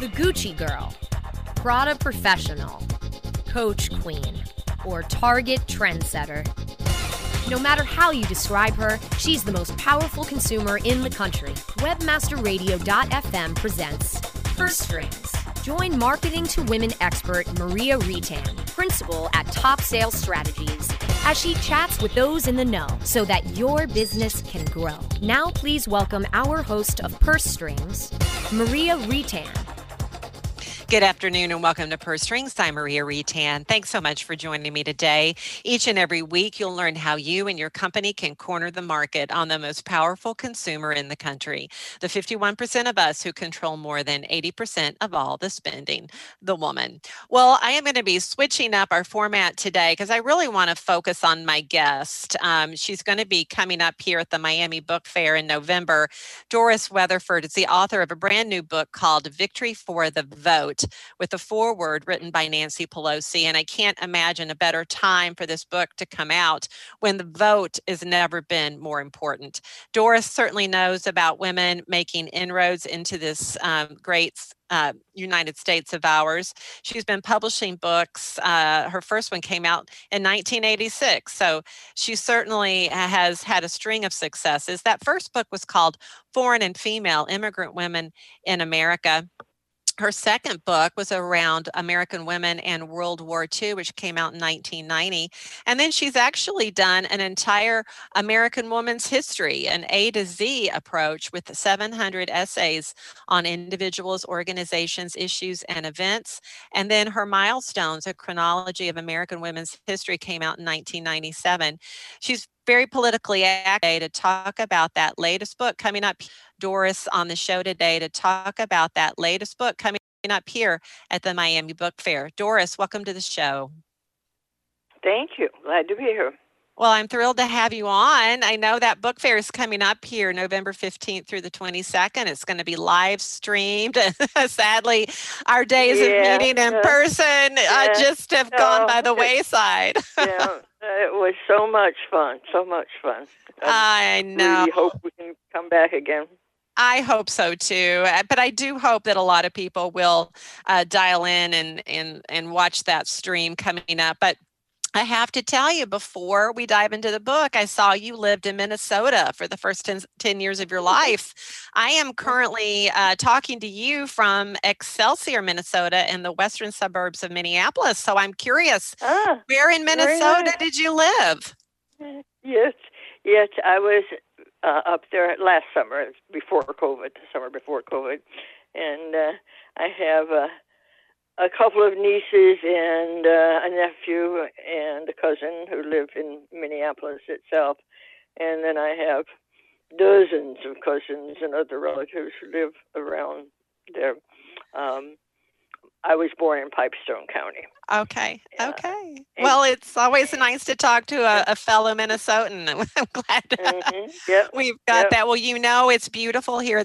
The Gucci Girl, Prada Professional, Coach Queen, or Target Trendsetter. No matter how you describe her, she's the most powerful consumer in the country. Webmasterradio.fm presents Purse Strings. Join Marketing to Women expert Maria Retan, principal at Top Sales Strategies, as she chats with those in the know so that your business can grow. Now, please welcome our host of Purse Strings, Maria Retan. Good afternoon and welcome to Purse Strings. I'm Maria Retan. Thanks so much for joining me today. Each and every week, you'll learn how you and your company can corner the market on the most powerful consumer in the country, the 51% of us who control more than 80% of all the spending, the woman. Well, I am going to be switching up our format today because I really want to focus on my guest. Um, she's going to be coming up here at the Miami Book Fair in November. Doris Weatherford is the author of a brand new book called Victory for the Vote with a foreword written by Nancy Pelosi. And I can't imagine a better time for this book to come out when the vote has never been more important. Doris certainly knows about women making inroads into this um, great uh, United States of ours. She's been publishing books. Uh, her first one came out in 1986. So she certainly has had a string of successes. That first book was called Foreign and Female Immigrant Women in America her second book was around American women and World War II, which came out in 1990. And then she's actually done an entire American woman's history, an A to Z approach with 700 essays on individuals, organizations, issues, and events. And then her milestones, a chronology of American women's history, came out in 1997. She's very politically active to talk about that latest book coming up. Doris on the show today to talk about that latest book coming up here at the Miami Book Fair. Doris, welcome to the show. Thank you. Glad to be here. Well, I'm thrilled to have you on. I know that book fair is coming up here November 15th through the 22nd. It's going to be live streamed. Sadly, our days yeah, of meeting in person uh, yeah, uh, just have gone by the wayside. yeah, it was so much fun. So much fun. I, I know. hope we can come back again. I hope so too, uh, but I do hope that a lot of people will uh, dial in and and and watch that stream coming up. But I have to tell you, before we dive into the book, I saw you lived in Minnesota for the first 10, 10 years of your mm-hmm. life. I am currently uh, talking to you from Excelsior, Minnesota, in the western suburbs of Minneapolis. So I'm curious, ah, where in Minnesota nice. did you live? Yes, yes, I was uh, up there last summer, before COVID, the summer before COVID. And uh, I have a a couple of nieces and uh, a nephew and a cousin who live in Minneapolis itself. And then I have dozens of cousins and other relatives who live around there. Um, I was born in Pipestone County. Okay. Okay. Uh, well, it's always nice to talk to a, a fellow Minnesotan. I'm glad mm-hmm. yep. we've got yep. that. Well, you know, it's beautiful here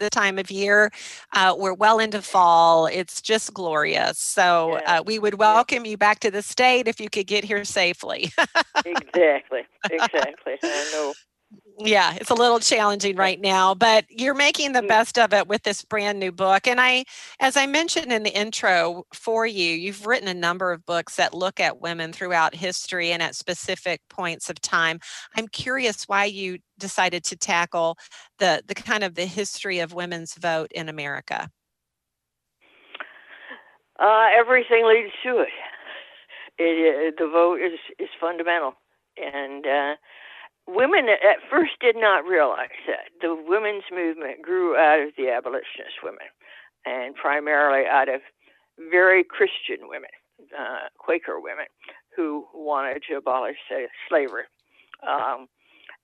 the time of year. Uh, we're well into fall. It's just glorious. So yeah. uh, we would welcome you back to the state if you could get here safely. exactly. Exactly. I know yeah, it's a little challenging right now, but you're making the mm. best of it with this brand new book. And I, as I mentioned in the intro for you, you've written a number of books that look at women throughout history and at specific points of time. I'm curious why you decided to tackle the the kind of the history of women's vote in America. Uh, everything leads to it. it uh, the vote is is fundamental, and uh, women at first did not realize that the women's movement grew out of the abolitionist women and primarily out of very Christian women, uh, Quaker women, who wanted to abolish say, slavery. Um,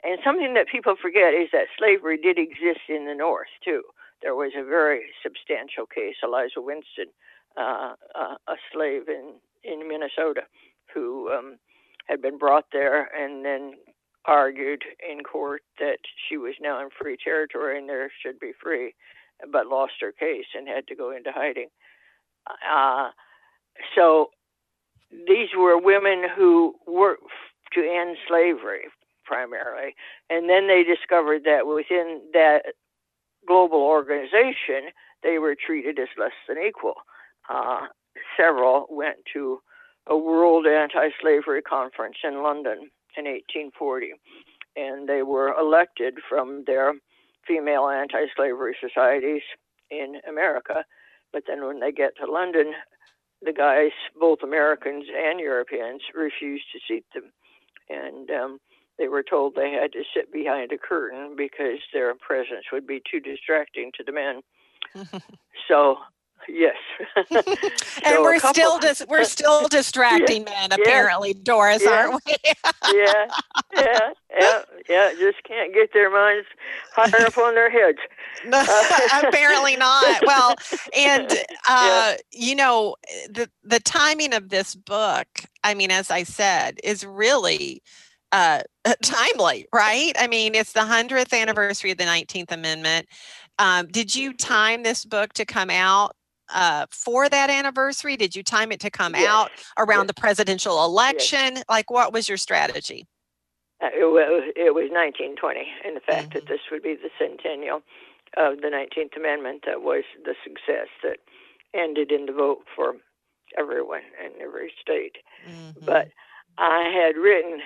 and something that people forget is that slavery did exist in the North too. There was a very substantial case, Eliza Winston, uh, uh, a slave in in Minnesota, who um, had been brought there and then argued in court that she was now in free territory and there should be free, but lost her case and had to go into hiding. Uh, so these were women who worked to end slavery primarily, and then they discovered that within that global organization, they were treated as less than equal. Uh, several went to a World Anti Slavery Conference in London in 1840, and they were elected from their female anti slavery societies in America. But then when they get to London, the guys, both Americans and Europeans, refused to seat them. And um, they were told they had to sit behind a curtain because their presence would be too distracting to the men. so Yes. and we're still dis- we're still distracting yeah, men apparently, yeah, Doris, yeah, aren't we? yeah, yeah, yeah, yeah. Just can't get their minds higher up on their heads. Uh, apparently not. Well, and uh, you know the the timing of this book. I mean, as I said, is really uh, timely, right? I mean, it's the hundredth anniversary of the Nineteenth Amendment. Um, did you time this book to come out uh, for that anniversary? Did you time it to come yes. out around yes. the presidential election? Yes. Like, what was your strategy? Uh, it, was, it was 1920, and the fact mm-hmm. that this would be the centennial of the 19th Amendment that was the success that ended in the vote for everyone in every state. Mm-hmm. But I had written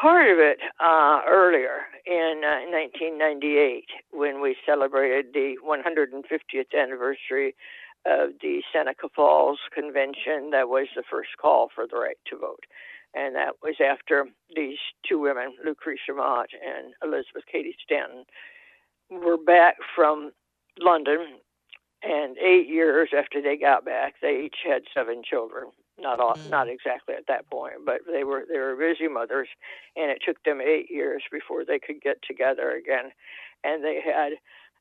part of it uh, earlier in uh, 1998 when we celebrated the 150th anniversary of the Seneca Falls Convention that was the first call for the right to vote. And that was after these two women, Lucretia Mott and Elizabeth Cady Stanton, were back from London. And eight years after they got back, they each had seven children. Not all, mm. not exactly at that point, but they were they were busy mothers, and it took them eight years before they could get together again. And they had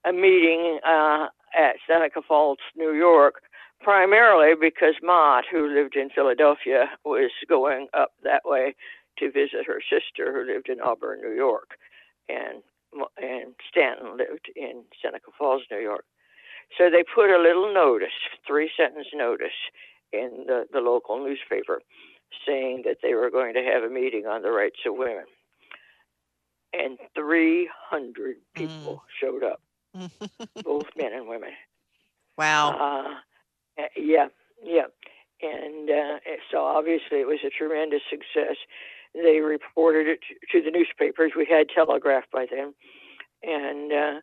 a meeting uh, at Seneca Falls, New York, primarily because Mott, who lived in Philadelphia, was going up that way to visit her sister, who lived in Auburn, New York, and and Stanton lived in Seneca Falls, New York. So they put a little notice, three sentence notice, in the, the local newspaper, saying that they were going to have a meeting on the rights of women. And 300 people mm. showed up both men and women. Wow. Uh, yeah, yeah. And uh, so obviously it was a tremendous success. They reported it to the newspapers. We had telegraph by then. And uh,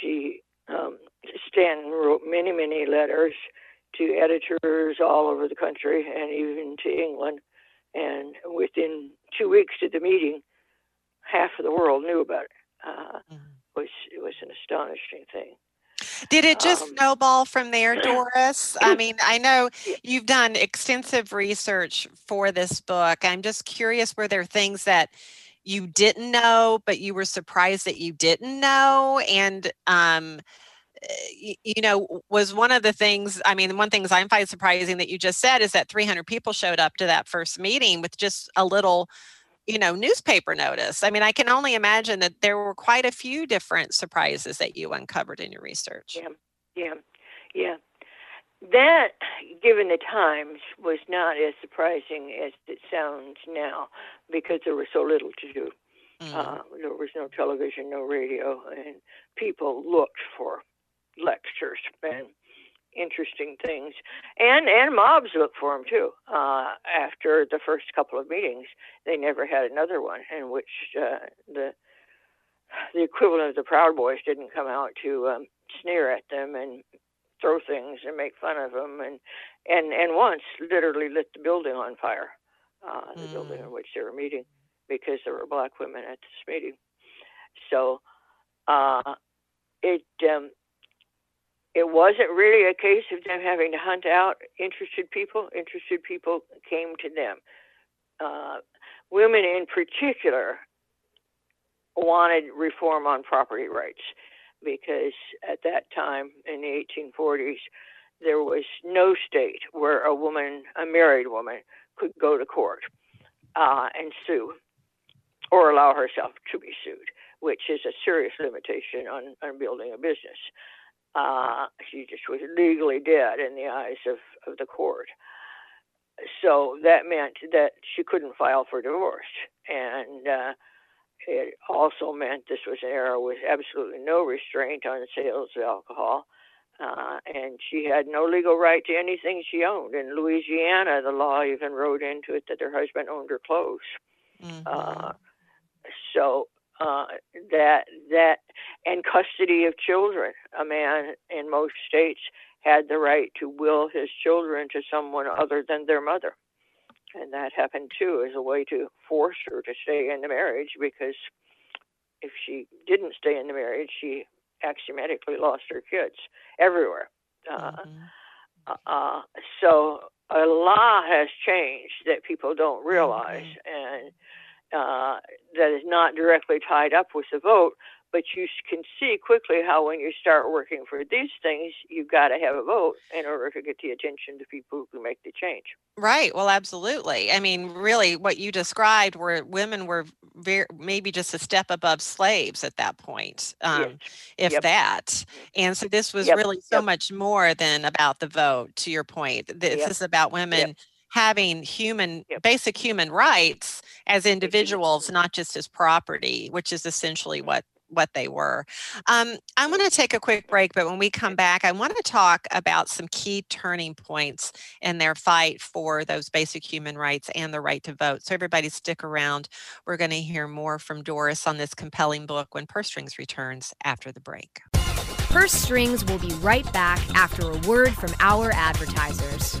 she, um, Stanton wrote many, many letters to editors all over the country and even to England. And within two weeks of the meeting, half of the world knew about it. Uh, mm-hmm was it was an astonishing thing. Did it just um, snowball from there, Doris? I mean, I know you've done extensive research for this book. I'm just curious were there things that you didn't know, but you were surprised that you didn't know? And, um, eh, you know, was one of the things, I mean, one things I'm find surprising that you just said is that 300 people showed up to that first meeting with just a little you know newspaper notice. I mean i can only imagine that there were quite a few different surprises that you uncovered in your research. Yeah yeah yeah. That given the times was not as surprising as it sounds now because there was so little to do. Mm. uh, there was no television no radio and people looked for lectures and interesting things, and and mobs look for them too. Uh, after the first couple of meetings, they never had another one in which uh, the the equivalent of the Proud Boys didn't come out to um, sneer at them and throw things and make fun of them, and and and once literally lit the building on fire, uh, the mm. building in which they were meeting, because there were black women at this meeting. So uh, it um, it wasn't really a case of them having to hunt out interested people. Interested people came to them. Uh, women, in particular, wanted reform on property rights because at that time in the 1840s, there was no state where a woman, a married woman, could go to court uh, and sue or allow herself to be sued, which is a serious limitation on, on building a business uh, she just was legally dead in the eyes of, of the court. So that meant that she couldn't file for divorce. And uh, it also meant this was an era with absolutely no restraint on sales of alcohol. Uh, and she had no legal right to anything she owned. In Louisiana, the law even wrote into it that her husband owned her clothes. Mm-hmm. Uh, so uh, that that and custody of children. A man in most states had the right to will his children to someone other than their mother, and that happened too as a way to force her to stay in the marriage because if she didn't stay in the marriage, she axiomatically lost her kids everywhere. Uh, mm-hmm. uh, so a lot has changed that people don't realize, mm-hmm. and uh, that is not directly tied up with the vote, but you can see quickly how when you start working for these things, you've got to have a vote in order to get the attention to people who can make the change. Right. Well, absolutely. I mean, really, what you described were women were very, maybe just a step above slaves at that point, um, yes. if yep. that. And so this was yep. really so yep. much more than about the vote, to your point. This is about women having human basic human rights as individuals not just as property which is essentially what what they were. Um, I'm going to take a quick break, but when we come back, I want to talk about some key turning points in their fight for those basic human rights and the right to vote. So, everybody, stick around. We're going to hear more from Doris on this compelling book when Purse Strings returns after the break. Purse Strings will be right back after a word from our advertisers.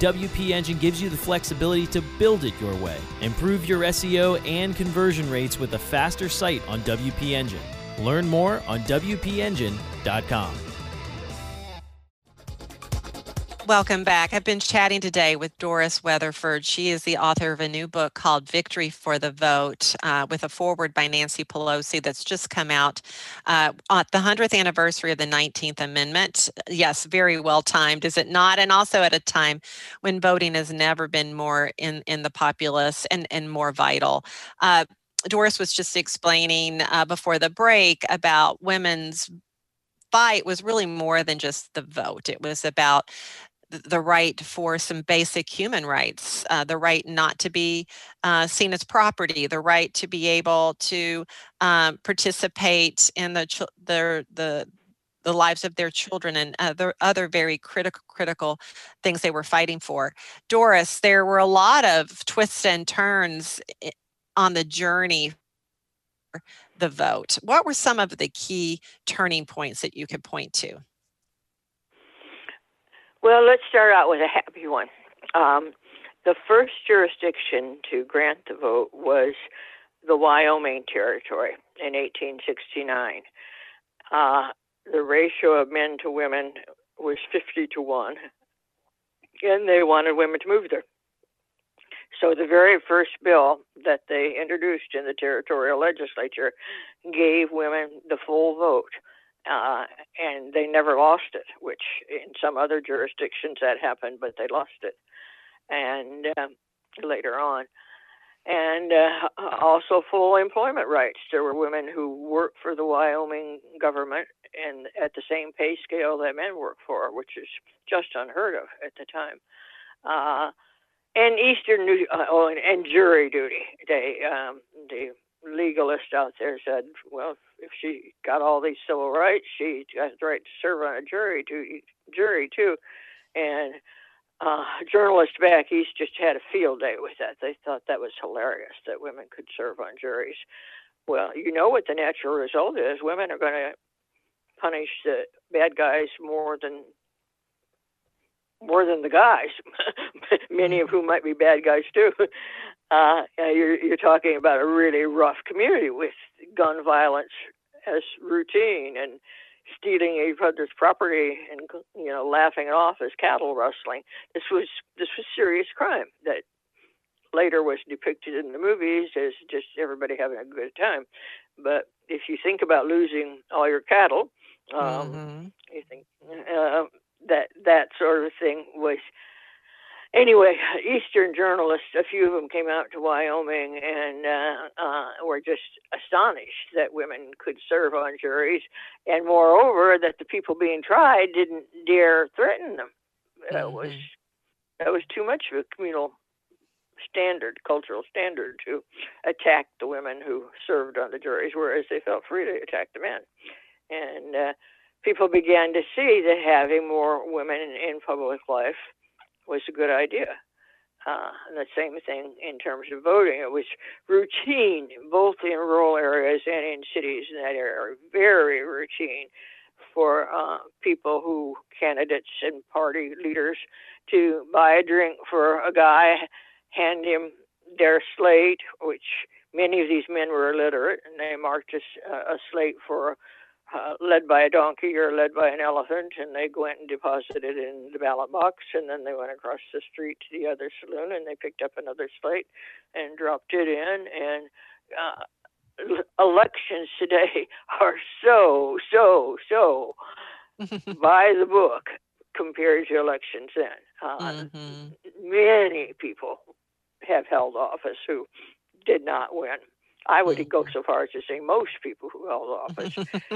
WP Engine gives you the flexibility to build it your way. Improve your SEO and conversion rates with a faster site on WP Engine. Learn more on WPEngine.com. Welcome back. I've been chatting today with Doris Weatherford. She is the author of a new book called Victory for the Vote uh, with a foreword by Nancy Pelosi that's just come out uh, the 100th anniversary of the 19th Amendment. Yes, very well timed, is it not? And also at a time when voting has never been more in, in the populace and, and more vital. Uh, Doris was just explaining uh, before the break about women's fight was really more than just the vote. It was about the right for some basic human rights, uh, the right not to be uh, seen as property, the right to be able to um, participate in the, the the the lives of their children and other other very critical critical things they were fighting for. Doris, there were a lot of twists and turns on the journey the vote. What were some of the key turning points that you could point to? Well, let's start out with a happy one. Um, the first jurisdiction to grant the vote was the Wyoming Territory in 1869. Uh, the ratio of men to women was 50 to 1, and they wanted women to move there. So the very first bill that they introduced in the territorial legislature gave women the full vote uh, and they never lost it, which in some other jurisdictions that happened, but they lost it. And um, later on, and uh, also full employment rights. There were women who worked for the Wyoming government and at the same pay scale that men work for, which is just unheard of at the time. Uh, and Eastern New, uh, oh, and, and jury duty. They um, the legalist out there said, well, if she got all these civil rights, she has the right to serve on a jury to jury too, and uh, journalists back east just had a field day with that. They thought that was hilarious that women could serve on juries. Well, you know what the natural result is. Women are going to punish the bad guys more than more than the guys, many of whom might be bad guys too. Uh, you're, you're talking about a really rough community with gun violence as routine and stealing each other's property and you know laughing it off as cattle rustling. This was this was serious crime that later was depicted in the movies as just everybody having a good time. But if you think about losing all your cattle, um, mm-hmm. you think uh, that that sort of thing was anyway, Eastern journalists, a few of them came out to Wyoming and uh, uh, were just astonished that women could serve on juries, and moreover, that the people being tried didn't dare threaten them. That mm-hmm. was that was too much of a communal standard, cultural standard, to attack the women who served on the juries, whereas they felt free to attack the men. And uh, people began to see that having more women in public life was a good idea. Uh, and the same thing in terms of voting. It was routine, both in rural areas and in cities in that area, very routine for uh, people who, candidates and party leaders, to buy a drink for a guy, hand him their slate, which many of these men were illiterate, and they marked a, a slate for uh, led by a donkey or led by an elephant, and they went and deposited it in the ballot box, and then they went across the street to the other saloon and they picked up another slate and dropped it in. And uh, elections today are so, so, so by the book compared to elections then. Uh, mm-hmm. Many people have held office who did not win. I would go so far as to say most people who held office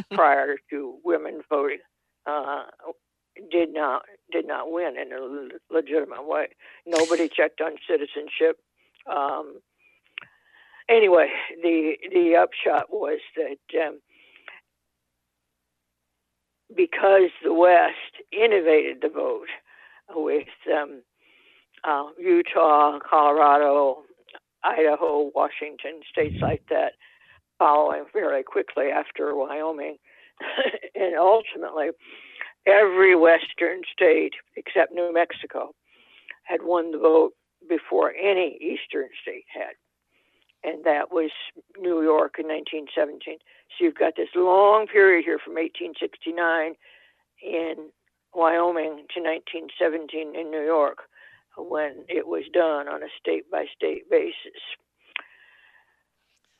prior to women voting uh, did not did not win in a legitimate way. Nobody checked on citizenship. Um, anyway, the the upshot was that um, because the West innovated the vote with um, uh, Utah, Colorado, Idaho, Washington, states like that, following very quickly after Wyoming. and ultimately, every Western state except New Mexico had won the vote before any Eastern state had. And that was New York in 1917. So you've got this long period here from 1869 in Wyoming to 1917 in New York when it was done on a state by state basis.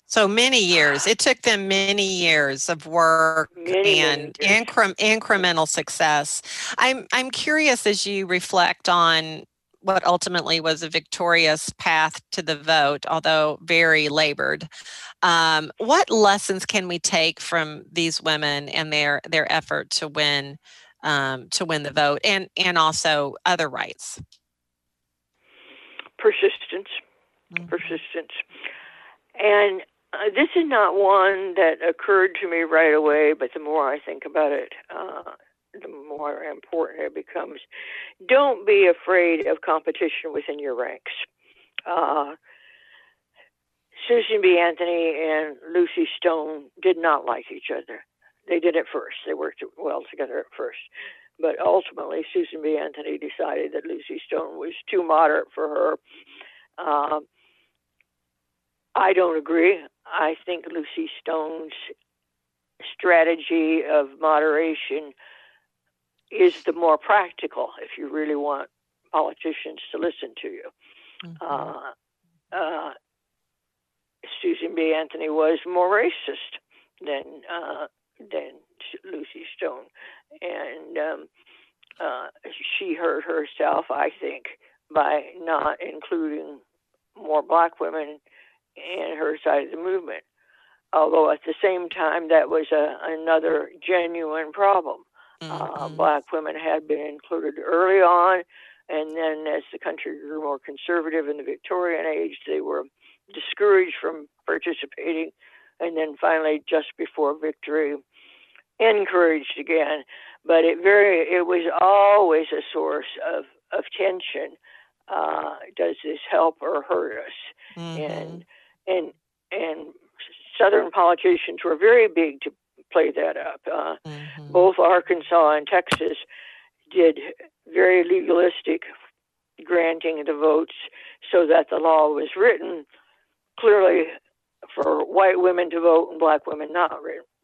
So many years. It took them many years of work many, and incre- incremental success. I'm I'm curious as you reflect on what ultimately was a victorious path to the vote, although very labored. Um, what lessons can we take from these women and their their effort to win um, to win the vote and and also other rights? Persistence, mm-hmm. persistence. And uh, this is not one that occurred to me right away, but the more I think about it, uh, the more important it becomes. Don't be afraid of competition within your ranks. Uh, Susan B. Anthony and Lucy Stone did not like each other. They did at first. They worked well together at first. But ultimately, Susan B. Anthony decided that Lucy Stone was too moderate for her. Uh, I don't agree. I think Lucy Stone's strategy of moderation is the more practical if you really want politicians to listen to you. Mm-hmm. Uh, uh, Susan B. Anthony was more racist than uh, than Lucy Stone, and um, uh, she hurt herself, I think, by not including more black women in her side of the movement. Although at the same time, that was a, another genuine problem. Uh, mm-hmm. Uh, black women had been included early on, and then as the country grew more conservative in the Victorian age, they were discouraged from participating. And then finally, just before victory, encouraged again, but it very it was always a source of of tension. Uh, does this help or hurt us? Mm-hmm. And and and Southern politicians were very big to play that up. Uh, mm-hmm. Both Arkansas and Texas did very legalistic granting of the votes so that the law was written clearly for white women to vote and black women not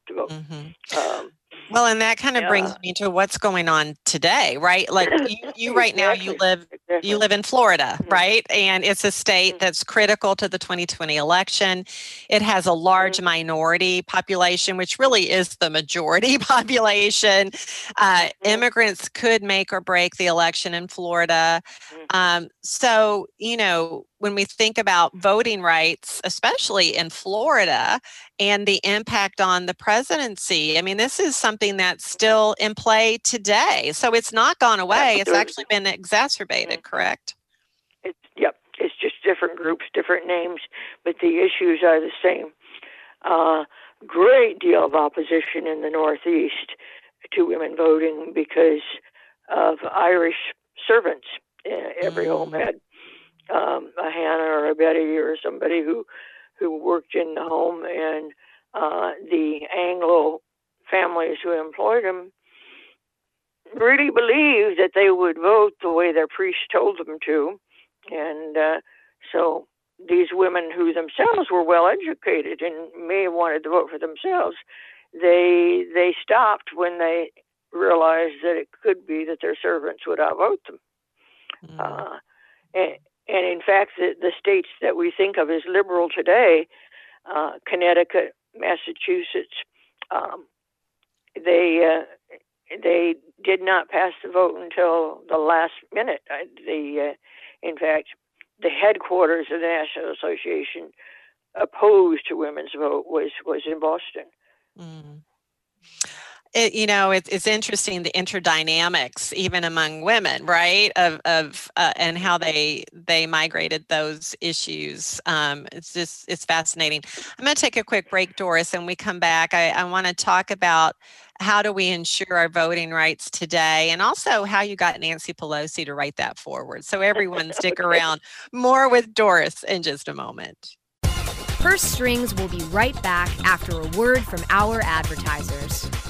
to vote. Mm-hmm. Um, well, and that kind of yeah. brings me to what's going on today, right? Like you, you right now, you live exactly. you live in Florida, mm-hmm. right? And it's a state mm-hmm. that's critical to the 2020 election. It has a large mm-hmm. minority population, which really is the majority population. Uh, mm-hmm. immigrants could make or break the election in Florida. Mm-hmm. Um, so, you know, when we think about voting rights, especially in Florida, and the impact on the presidency, I mean, this is something that's still in play today. So it's not gone away. It's actually been exacerbated, mm-hmm. correct? It's, yep. It's just different groups, different names, but the issues are the same. Uh, great deal of opposition in the Northeast to women voting because of Irish servants. Every mm. home had um, a Hannah or a Betty or somebody who who worked in the home, and uh, the Anglo families who employed them really believed that they would vote the way their priest told them to, and uh, so these women who themselves were well educated and may have wanted to vote for themselves, they they stopped when they realized that it could be that their servants would outvote them. Mm. Uh, and, and in fact, the, the states that we think of as liberal today, uh, Connecticut, Massachusetts, um, they uh, they did not pass the vote until the last minute. The uh, in fact, the headquarters of the National Association opposed to women's vote was was in Boston. Mm it, you know it, it's interesting the interdynamics even among women right of, of uh, and how they they migrated those issues um, it's just it's fascinating. I'm going to take a quick break doris and we come back. I, I want to talk about how do we ensure our voting rights today and also how you got nancy pelosi to write that forward. So everyone stick around. More with doris in just a moment. Purse Strings will be right back after a word from our advertisers.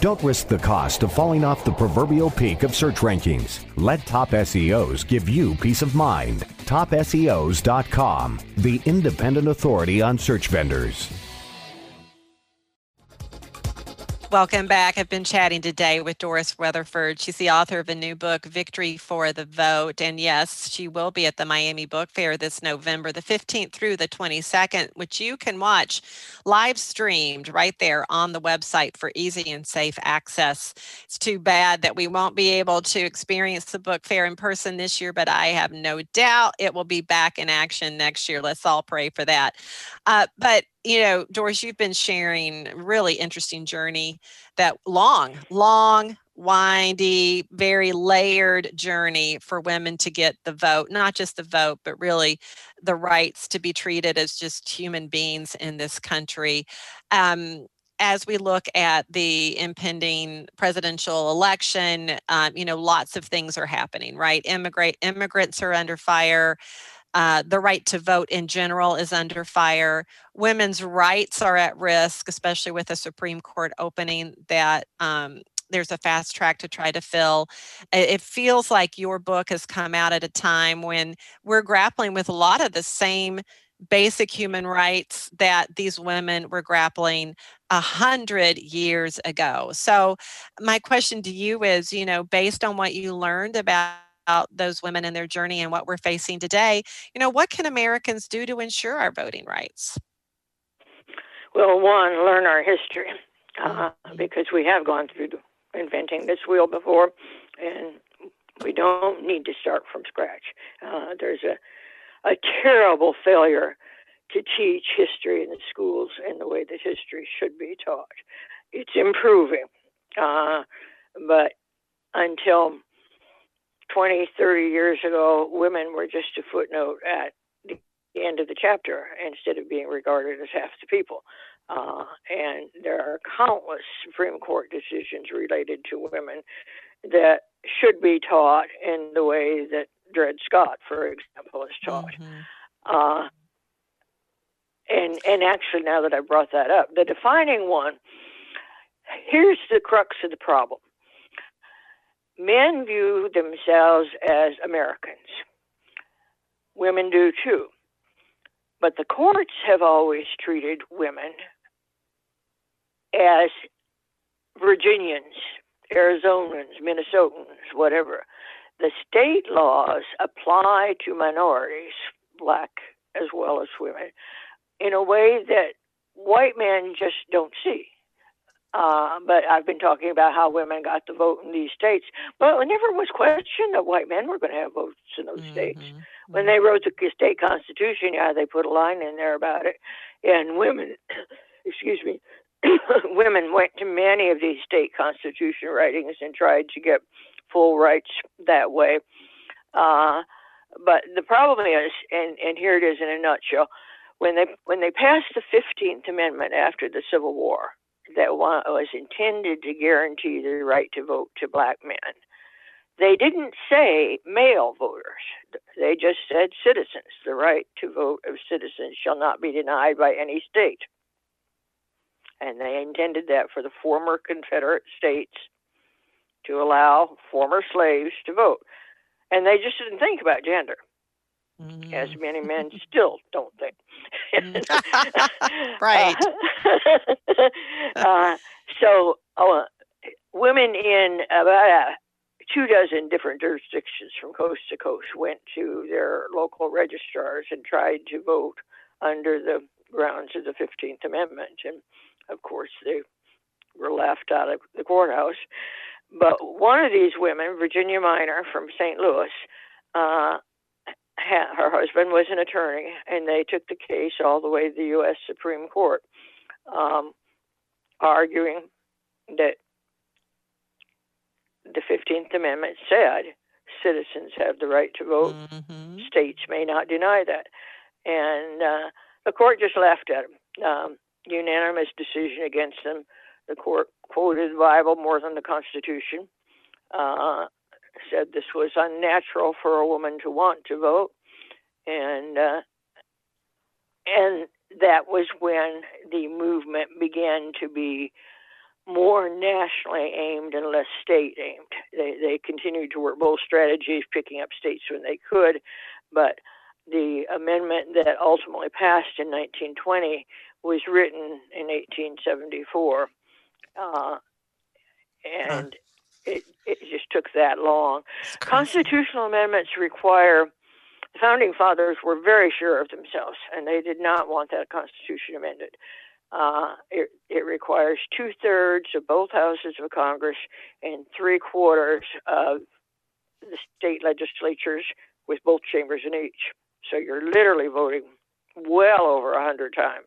Don't risk the cost of falling off the proverbial peak of search rankings. Let Top SEOs give you peace of mind. TopSEOs.com, the independent authority on search vendors. Welcome back. I've been chatting today with Doris Weatherford. She's the author of a new book, Victory for the Vote. And yes, she will be at the Miami Book Fair this November, the 15th through the 22nd, which you can watch live streamed right there on the website for easy and safe access. It's too bad that we won't be able to experience the book fair in person this year, but I have no doubt it will be back in action next year. Let's all pray for that. Uh, but you know, Doris, you've been sharing really interesting journey that long, long, windy, very layered journey for women to get the vote, not just the vote, but really the rights to be treated as just human beings in this country. Um, as we look at the impending presidential election, um, you know, lots of things are happening, right? Immigrate immigrants are under fire. Uh, the right to vote in general is under fire. Women's rights are at risk, especially with a Supreme Court opening that um, there's a fast track to try to fill. It feels like your book has come out at a time when we're grappling with a lot of the same basic human rights that these women were grappling a hundred years ago. So my question to you is, you know, based on what you learned about those women and their journey and what we're facing today, you know, what can Americans do to ensure our voting rights? Well, one, learn our history uh, because we have gone through inventing this wheel before, and we don't need to start from scratch. Uh, there's a a terrible failure to teach history in the schools in the way that history should be taught. It's improving, uh, but until 20, 30 years ago, women were just a footnote at the end of the chapter instead of being regarded as half the people. Uh, and there are countless Supreme Court decisions related to women that should be taught in the way that Dred Scott, for example, is taught. Mm-hmm. Uh, and and actually, now that I brought that up, the defining one. Here's the crux of the problem. Men view themselves as Americans. Women do too. But the courts have always treated women as Virginians, Arizonans, Minnesotans, whatever the state laws apply to minorities, black as well as women, in a way that white men just don't see. Uh, but I've been talking about how women got the vote in these states. Well, it never was questioned that white men were going to have votes in those mm-hmm. states. When they wrote the state constitution, yeah, they put a line in there about it. And women, excuse me, women went to many of these state constitution writings and tried to get full rights that way. Uh, but the problem is, and, and here it is in a nutshell, when they when they passed the Fifteenth Amendment after the Civil War, that was intended to guarantee the right to vote to black men, they didn't say male voters. They just said citizens. The right to vote of citizens shall not be denied by any state. And they intended that for the former Confederate states to allow former slaves to vote. And they just didn't think about gender, mm. as many men still don't think. Mm. right. Uh, uh, so, uh, women in about uh, two dozen different jurisdictions from coast to coast went to their local registrars and tried to vote under the grounds of the 15th Amendment. And of course, they were laughed out of the courthouse. But one of these women, Virginia Minor from St. Louis, uh, her husband was an attorney, and they took the case all the way to the U.S. Supreme Court, um, arguing that the 15th Amendment said citizens have the right to vote. Mm-hmm. States may not deny that. And uh, the court just laughed at them. Um, unanimous decision against them. The court quoted the Bible more than the Constitution, uh, said this was unnatural for a woman to want to vote, and uh, and that was when the movement began to be more nationally aimed and less state aimed. They they continued to work both strategies, picking up states when they could, but the amendment that ultimately passed in 1920 was written in 1874 uh, and. It, it just took that long. Constitutional amendments require the founding fathers were very sure of themselves, and they did not want that Constitution amended. Uh, it, it requires two thirds of both houses of Congress and three quarters of the state legislatures with both chambers in each. So you're literally voting well over a hundred times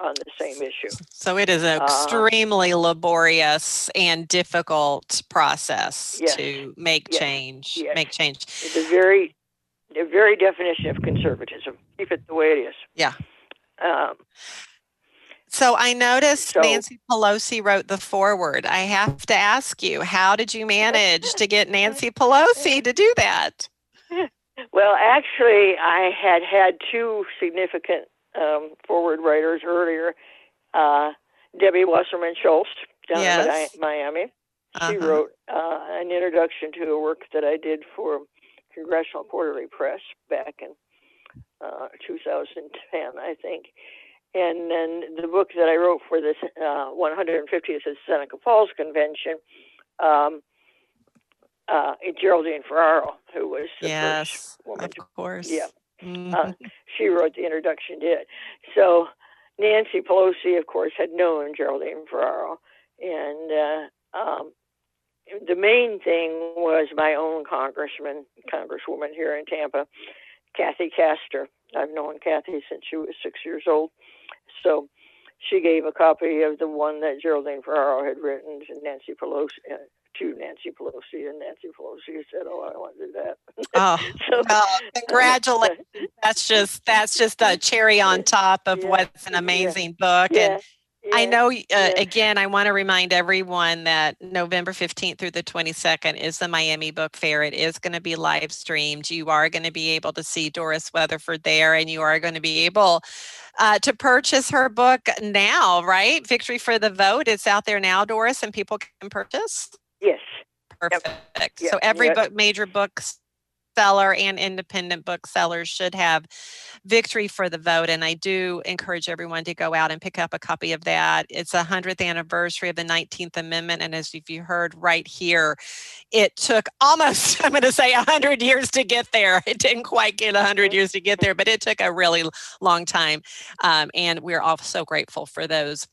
on the same issue. So it is an uh, extremely uh, laborious and difficult process yes, to make yes, change. Yes. Make change. It's a very, the very definition of conservatism. Keep it the way it is. Yeah. Um, so I noticed so, Nancy Pelosi wrote the foreword. I have to ask you, how did you manage to get Nancy Pelosi to do that? Well, actually, I had had two significant um, foreword writers earlier. Uh, Debbie Wasserman Schultz down yes. in Miami. She uh-huh. wrote uh, an introduction to a work that I did for Congressional Quarterly Press back in uh, 2010, I think. And then the book that I wrote for this uh, 150th Seneca Falls Convention, um, uh, Geraldine Ferraro, who was the yes, first woman. Of course. Yeah. Mm-hmm. Uh, she wrote the introduction to it. So Nancy Pelosi, of course, had known Geraldine Ferraro. And uh, um, the main thing was my own congressman, congresswoman here in Tampa, Kathy Castor. I've known Kathy since she was six years old. So she gave a copy of the one that Geraldine Ferraro had written to Nancy Pelosi, uh, to Nancy Pelosi, and Nancy Pelosi said, "Oh, I want to do that." Oh, so, well, congratulations! that's just that's just a cherry on top of yeah, what's an amazing yeah, book, yeah, and I know, uh, again, I want to remind everyone that November 15th through the 22nd is the Miami Book Fair. It is going to be live streamed. You are going to be able to see Doris Weatherford there, and you are going to be able uh, to purchase her book now, right? Victory for the Vote. It's out there now, Doris, and people can purchase. Yes. Perfect. Yep. So every yep. book, major books seller and independent booksellers should have victory for the vote. And I do encourage everyone to go out and pick up a copy of that. It's a 100th anniversary of the 19th Amendment. And as you heard right here, it took almost, I'm going to say 100 years to get there. It didn't quite get 100 years to get there, but it took a really long time. Um, and we're all so grateful for those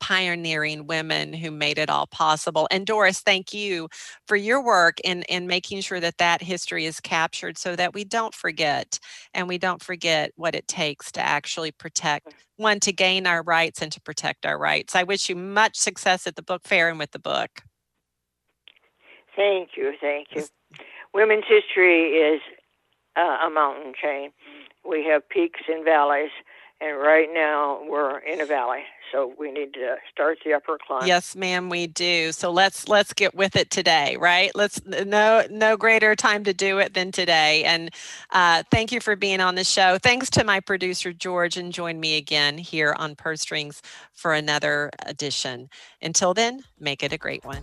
pioneering women who made it all possible. And Doris, thank you for your work in, in making sure that that history is captured so that we don't forget and we don't forget what it takes to actually protect one to gain our rights and to protect our rights. I wish you much success at the book fair and with the book. Thank you, thank you. Women's history is uh, a mountain chain. We have peaks and valleys, and right now we're in a valley so we need to start the upper climb. Yes ma'am we do. So let's let's get with it today right? Let's no no greater time to do it than today. And uh, thank you for being on the show. Thanks to my producer george and join me again here on purse strings for another edition. Until then make it a great one